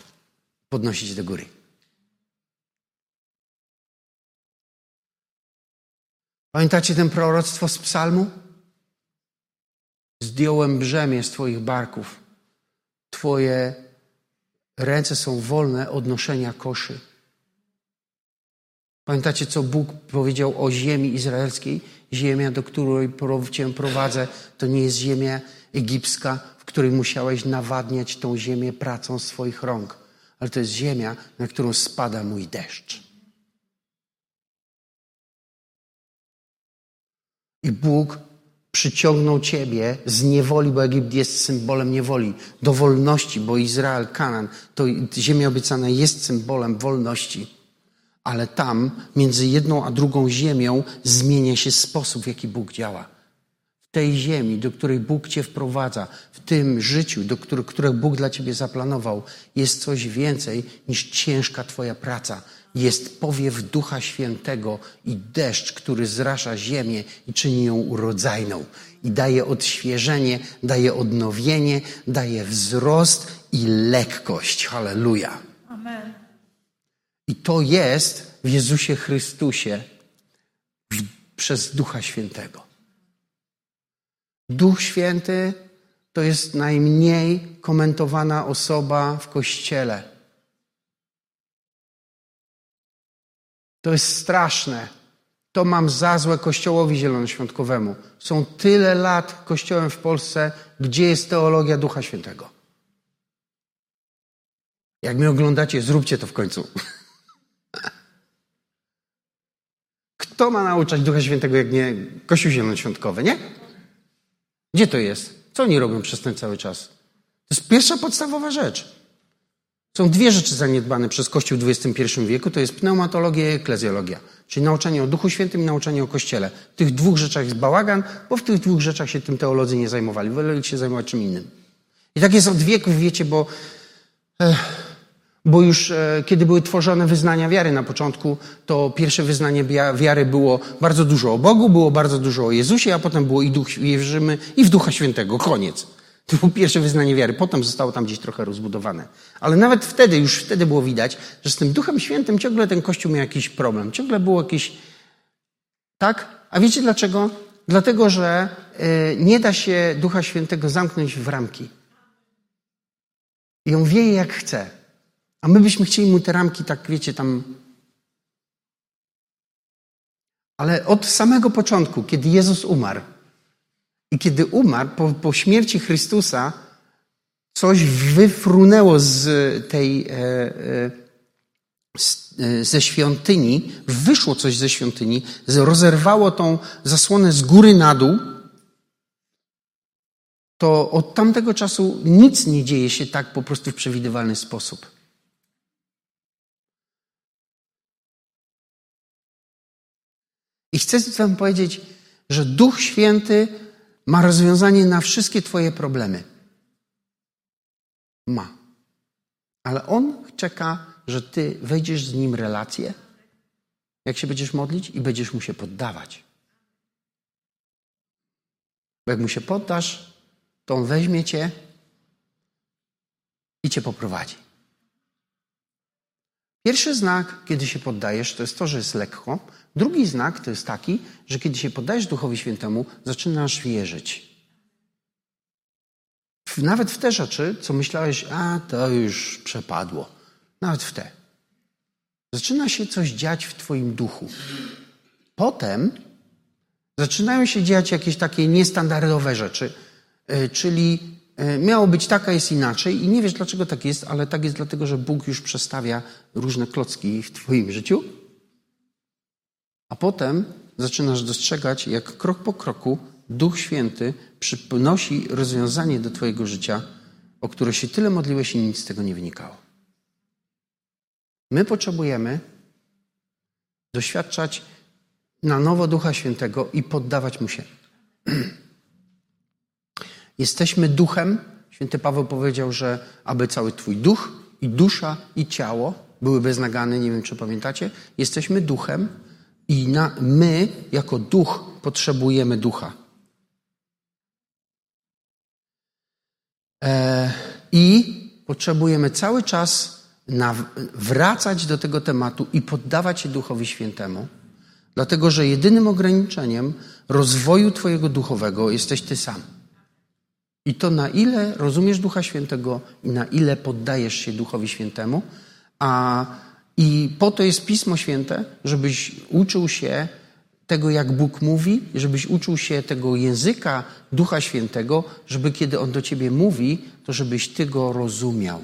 podnosić do góry. Pamiętacie ten proroctwo z psalmu? Zdjąłem brzemię z Twoich barków. Twoje ręce są wolne od noszenia koszy. Pamiętacie, co Bóg powiedział o ziemi izraelskiej? Ziemia, do której Cię prowadzę, to nie jest ziemia egipska, w której musiałeś nawadniać tą ziemię pracą swoich rąk, ale to jest ziemia, na którą spada mój deszcz. I Bóg przyciągnął ciebie z niewoli, bo Egipt jest symbolem niewoli, do wolności, bo Izrael, Kanan, to ziemia obiecana jest symbolem wolności ale tam między jedną a drugą ziemią zmienia się sposób, w jaki Bóg działa. W tej ziemi, do której Bóg cię wprowadza, w tym życiu, do które Bóg dla ciebie zaplanował, jest coś więcej niż ciężka twoja praca. Jest powiew Ducha Świętego i deszcz, który zrasza ziemię i czyni ją urodzajną. I daje odświeżenie, daje odnowienie, daje wzrost i lekkość. Halleluja. Amen. I to jest w Jezusie Chrystusie przez Ducha Świętego. Duch Święty to jest najmniej komentowana osoba w Kościele. To jest straszne. To mam za złe Kościołowi Zielonoświątkowemu. Są tyle lat Kościołem w Polsce, gdzie jest teologia Ducha Świętego. Jak mnie oglądacie, zróbcie to w końcu. Kto ma nauczać Ducha Świętego, jak nie Kościół Zielonoświątkowy, nie? Gdzie to jest? Co oni robią przez ten cały czas? To jest pierwsza podstawowa rzecz. Są dwie rzeczy zaniedbane przez Kościół w XXI wieku. To jest pneumatologia i eklezjologia. Czyli nauczanie o Duchu Świętym i nauczanie o Kościele. W tych dwóch rzeczach jest bałagan, bo w tych dwóch rzeczach się tym teolodzy nie zajmowali. Woleli się zajmować czym innym. I tak jest od wieków, wiecie, bo... Ech, bo już e, kiedy były tworzone wyznania wiary na początku, to pierwsze wyznanie wiary było bardzo dużo o Bogu, było bardzo dużo o Jezusie, a potem było i Duch wierzymy i w Ducha Świętego. Koniec. To było pierwsze wyznanie wiary. Potem zostało tam gdzieś trochę rozbudowane. Ale nawet wtedy, już wtedy było widać, że z tym Duchem Świętym ciągle ten Kościół miał jakiś problem. Ciągle było jakieś... Tak? A wiecie dlaczego? Dlatego, że e, nie da się Ducha Świętego zamknąć w ramki. I on wieje jak chce. A my byśmy chcieli mu te ramki, tak wiecie, tam. Ale od samego początku, kiedy Jezus umarł i kiedy umarł po, po śmierci Chrystusa, coś wyfrunęło z tej. E, e, e, ze świątyni, wyszło coś ze świątyni, rozerwało tą zasłonę z góry na dół, to od tamtego czasu nic nie dzieje się tak po prostu w przewidywalny sposób. I chcę Wam powiedzieć, że Duch Święty ma rozwiązanie na wszystkie Twoje problemy. Ma. Ale On czeka, że Ty wejdziesz z Nim relację, jak się będziesz modlić i będziesz Mu się poddawać. Bo jak Mu się poddasz, to On weźmie Cię i Cię poprowadzi. Pierwszy znak, kiedy się poddajesz, to jest to, że jest lekko, Drugi znak to jest taki, że kiedy się poddajesz Duchowi Świętemu, zaczynasz wierzyć. Nawet w te rzeczy, co myślałeś, a to już przepadło. Nawet w te. Zaczyna się coś dziać w Twoim duchu. Potem zaczynają się dziać jakieś takie niestandardowe rzeczy, e, czyli e, miało być taka, jest inaczej i nie wiesz dlaczego tak jest, ale tak jest dlatego, że Bóg już przestawia różne klocki w Twoim życiu a potem zaczynasz dostrzegać, jak krok po kroku Duch Święty przynosi rozwiązanie do Twojego życia, o które się tyle modliłeś i nic z tego nie wynikało. My potrzebujemy doświadczać na nowo Ducha Świętego i poddawać Mu się. Jesteśmy duchem. Święty Paweł powiedział, że aby cały Twój duch i dusza i ciało były beznagane, nie wiem czy pamiętacie, jesteśmy duchem, i na, my, jako duch, potrzebujemy ducha. E, I potrzebujemy cały czas wracać do tego tematu i poddawać się Duchowi Świętemu, dlatego że jedynym ograniczeniem rozwoju Twojego duchowego jesteś Ty sam. I to na ile rozumiesz Ducha Świętego i na ile poddajesz się Duchowi Świętemu, a i po to jest Pismo Święte, żebyś uczył się tego, jak Bóg mówi, żebyś uczył się tego języka Ducha Świętego, żeby kiedy On do ciebie mówi, to żebyś ty go rozumiał.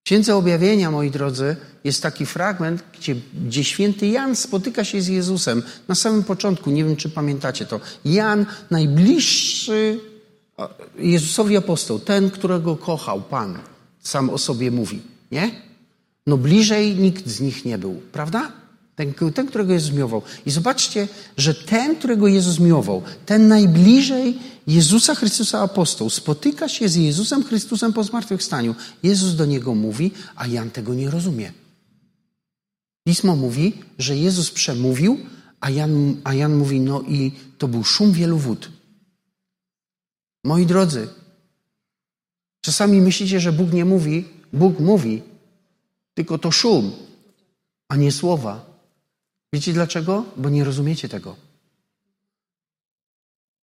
W Księdze Objawienia, moi drodzy, jest taki fragment, gdzie, gdzie święty Jan spotyka się z Jezusem. Na samym początku, nie wiem czy pamiętacie to. Jan, najbliższy Jezusowi apostoł, ten, którego kochał Pan, sam o sobie mówi, nie? No bliżej nikt z nich nie był, prawda? Ten, ten, którego Jezus miłował. I zobaczcie, że ten, którego Jezus miłował, ten najbliżej Jezusa Chrystusa apostoł, spotyka się z Jezusem Chrystusem po zmartwychwstaniu. Jezus do niego mówi, a Jan tego nie rozumie. Pismo mówi, że Jezus przemówił, a Jan, a Jan mówi, no i to był szum wielu wód. Moi drodzy, czasami myślicie, że Bóg nie mówi, Bóg mówi, tylko to szum, a nie słowa. Wiecie dlaczego? Bo nie rozumiecie tego.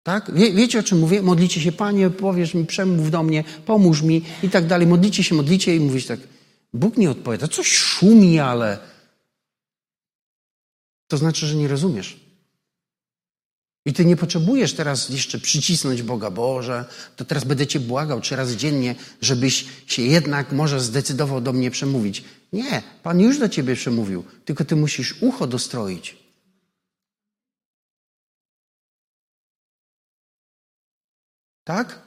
Tak? Wie, wiecie o czym mówię? Modlicie się, Panie, powiesz mi, przemów do mnie, pomóż mi i tak dalej. Modlicie się, modlicie i mówisz tak. Bóg nie odpowiada. Coś szumi, ale to znaczy, że nie rozumiesz. I ty nie potrzebujesz teraz jeszcze przycisnąć Boga Boże, to teraz będę cię błagał trzy razy dziennie, żebyś się jednak może zdecydował do mnie przemówić. Nie, Pan już do ciebie przemówił, tylko ty musisz ucho dostroić. Tak?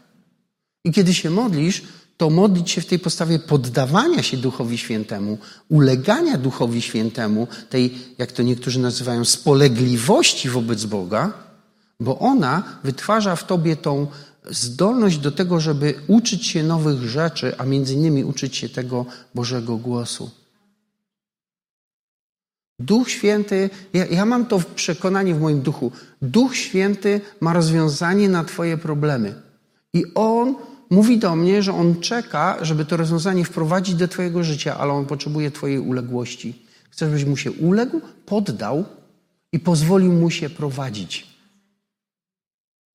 I kiedy się modlisz, to modlić się w tej postawie poddawania się Duchowi Świętemu, ulegania Duchowi Świętemu, tej, jak to niektórzy nazywają, spolegliwości wobec Boga, bo ona wytwarza w tobie tą zdolność do tego, żeby uczyć się nowych rzeczy, a między innymi uczyć się tego Bożego głosu. Duch Święty, ja, ja, mam to przekonanie w moim duchu. Duch Święty ma rozwiązanie na Twoje problemy. I On mówi do mnie, że On czeka, żeby to rozwiązanie wprowadzić do Twojego życia, ale On potrzebuje Twojej uległości. Chcesz, żebyś mu się uległ, poddał i pozwolił mu się prowadzić.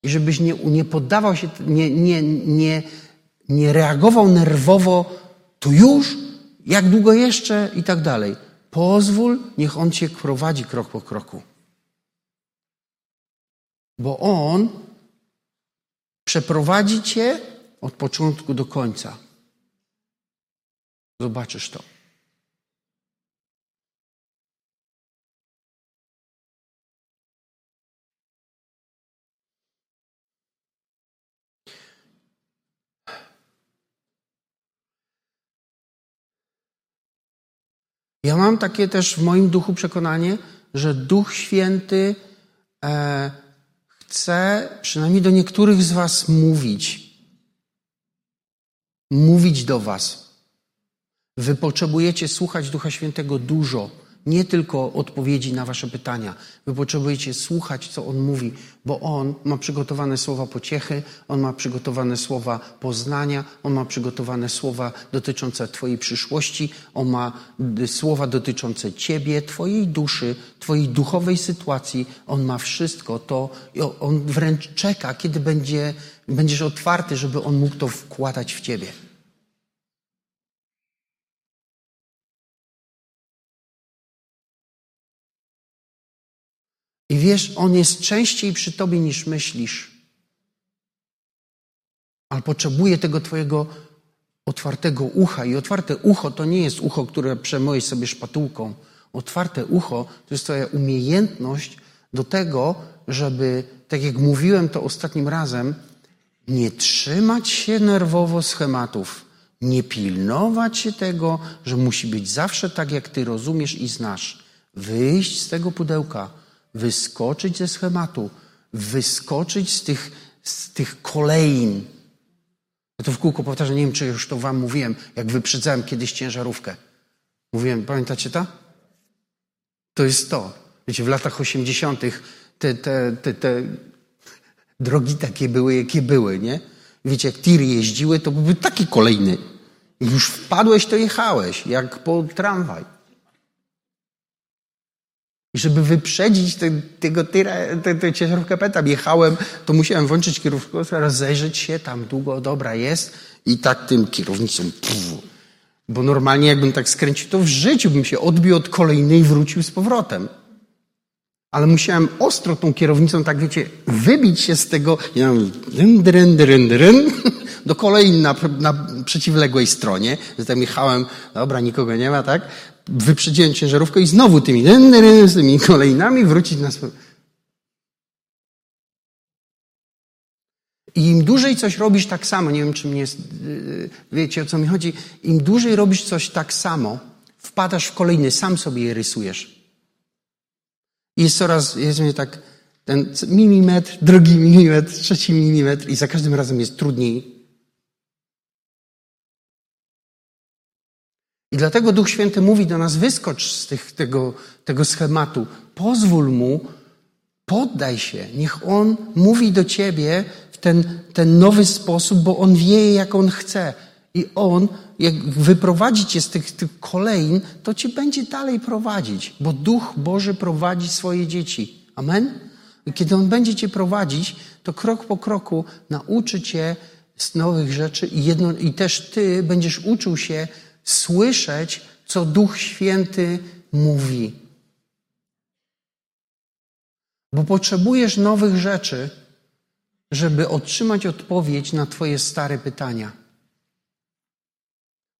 I żebyś nie, nie poddawał się, nie, nie, nie, nie reagował nerwowo, tu już, jak długo jeszcze i tak dalej. Pozwól, niech On cię prowadzi krok po kroku. Bo On przeprowadzi cię od początku do końca. Zobaczysz to. Ja mam takie też w moim duchu przekonanie, że Duch Święty e, chce przynajmniej do niektórych z Was mówić. Mówić do Was. Wy potrzebujecie słuchać Ducha Świętego dużo nie tylko odpowiedzi na Wasze pytania. Wy potrzebujecie słuchać, co On mówi, bo On ma przygotowane słowa pociechy, On ma przygotowane słowa poznania, On ma przygotowane słowa dotyczące Twojej przyszłości, On ma słowa dotyczące Ciebie, Twojej duszy, Twojej duchowej sytuacji. On ma wszystko to On wręcz czeka, kiedy będzie, będziesz otwarty, żeby On mógł to wkładać w Ciebie. I wiesz, On jest częściej przy Tobie niż myślisz. Ale potrzebuje tego Twojego otwartego ucha. I otwarte ucho to nie jest ucho, które przemyjesz sobie szpatułką. Otwarte ucho to jest Twoja umiejętność do tego, żeby, tak jak mówiłem to ostatnim razem, nie trzymać się nerwowo schematów, nie pilnować się tego, że musi być zawsze tak, jak Ty rozumiesz i znasz. Wyjść z tego pudełka wyskoczyć ze schematu, wyskoczyć z tych, z tych kolejn. Ja to w kółko powtarzam, nie wiem, czy już to wam mówiłem, jak wyprzedzałem kiedyś ciężarówkę. Mówiłem, pamiętacie to? To jest to. Wiecie, w latach 80. Te, te, te, te drogi takie były, jakie były, nie? Wiecie, jak tiry jeździły, to były takie kolejny. Już wpadłeś, to jechałeś, jak po tramwaj. I żeby wyprzedzić te, tego tyra, tę te, ciężarówkę tam jechałem, to musiałem włączyć kierownicę, rozejrzeć się, tam długo, dobra jest i tak tym kierownicą pff, bo normalnie jakbym tak skręcił, to w życiu bym się odbił od kolejnej i wrócił z powrotem. Ale musiałem ostro tą kierownicą, tak wiecie, wybić się z tego, ja dyn, dyn, dyn, dyn, do kolei na, na przeciwległej stronie. Zatem jechałem, dobra, nikogo nie ma, tak? Wyprzedziłem ciężarówkę i znowu tymi, z tymi kolejnami wrócić na swoje. I im dłużej coś robisz tak samo, nie wiem, czy mnie, y, wiecie o co mi chodzi, im dłużej robisz coś tak samo, Wpadasz w kolejny, sam sobie je rysujesz. I jest coraz, jest mnie tak, ten milimetr, drugi milimetr, trzeci milimetr i za każdym razem jest trudniej. I dlatego Duch Święty mówi do nas, wyskocz z tych, tego, tego schematu, pozwól Mu, poddaj się, niech On mówi do Ciebie w ten, ten nowy sposób, bo On wie, jak On chce. I On, jak wyprowadzi Cię z tych, tych kolejn, to Cię będzie dalej prowadzić, bo Duch Boży prowadzi swoje dzieci. Amen? I kiedy On będzie Cię prowadzić, to krok po kroku nauczy Cię z nowych rzeczy i, jedno, i też Ty będziesz uczył się słyszeć, co Duch Święty mówi. Bo potrzebujesz nowych rzeczy, żeby otrzymać odpowiedź na Twoje stare pytania.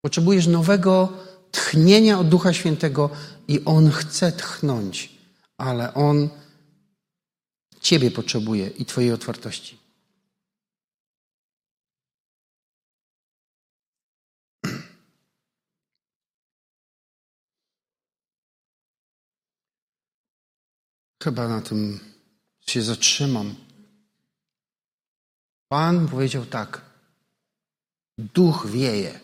Potrzebujesz nowego tchnienia od Ducha Świętego i On chce tchnąć, ale On Ciebie potrzebuje i Twojej otwartości. Chyba na tym się zatrzymam. Pan powiedział tak. Duch wieje.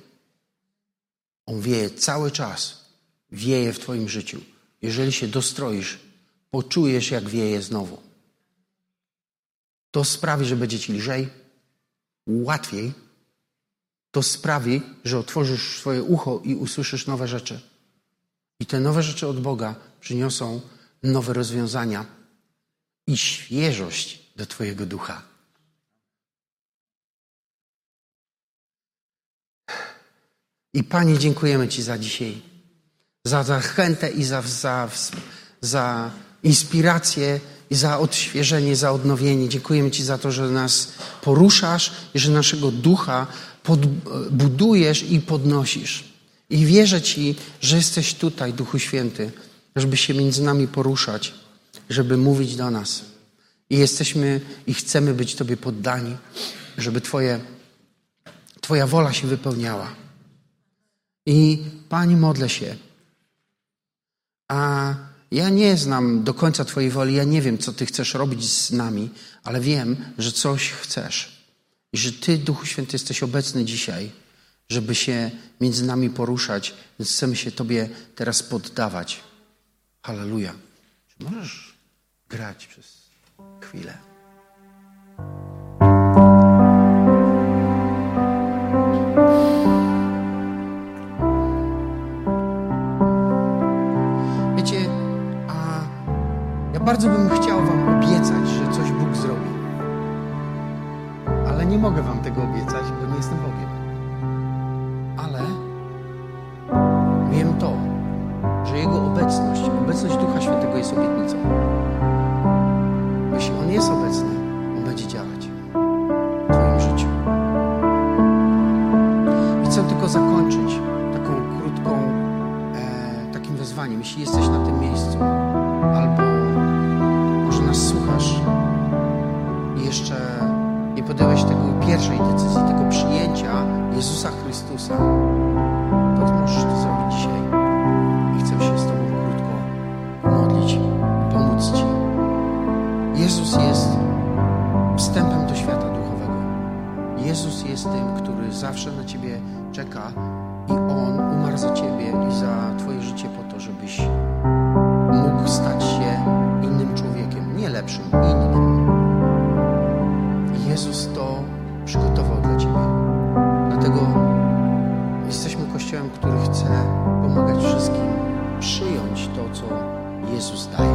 On wieje cały czas. Wieje w Twoim życiu. Jeżeli się dostroisz, poczujesz, jak wieje znowu. To sprawi, że będzie Ci lżej, łatwiej. To sprawi, że otworzysz swoje ucho i usłyszysz nowe rzeczy. I te nowe rzeczy od Boga przyniosą nowe rozwiązania i świeżość do Twojego ducha. I Panie, dziękujemy Ci za dzisiaj, za zachętę i za, za, za inspirację i za odświeżenie, za odnowienie. Dziękujemy Ci za to, że nas poruszasz i że naszego ducha budujesz i podnosisz. I wierzę Ci, że jesteś tutaj, Duchu Święty żeby się między nami poruszać, żeby mówić do nas. I jesteśmy i chcemy być Tobie poddani, żeby Twoje, Twoja wola się wypełniała. I Pani, modlę się. A ja nie znam do końca Twojej woli, ja nie wiem, co Ty chcesz robić z nami, ale wiem, że coś chcesz. I że Ty, Duchu Święty, jesteś obecny dzisiaj, żeby się między nami poruszać, więc chcemy się Tobie teraz poddawać. Halleluja. Czy możesz grać przez chwilę? Wiecie, a ja bardzo bym chciał Wam obiecać, że coś Bóg zrobi. Ale nie mogę Wam tego obiecać, obecność, Ducha Świętego jest obietnicą. Lepszym, innym. Jezus to przygotował dla Ciebie. Dlatego jesteśmy Kościołem, który chce pomagać wszystkim przyjąć to, co Jezus daje.